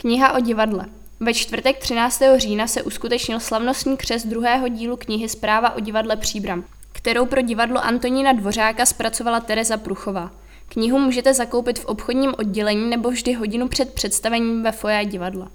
Kniha o divadle. Ve čtvrtek 13. října se uskutečnil slavnostní křes druhého dílu knihy Zpráva o divadle Příbram, kterou pro divadlo Antonína Dvořáka zpracovala Tereza Pruchová. Knihu můžete zakoupit v obchodním oddělení nebo vždy hodinu před představením ve foyer divadla.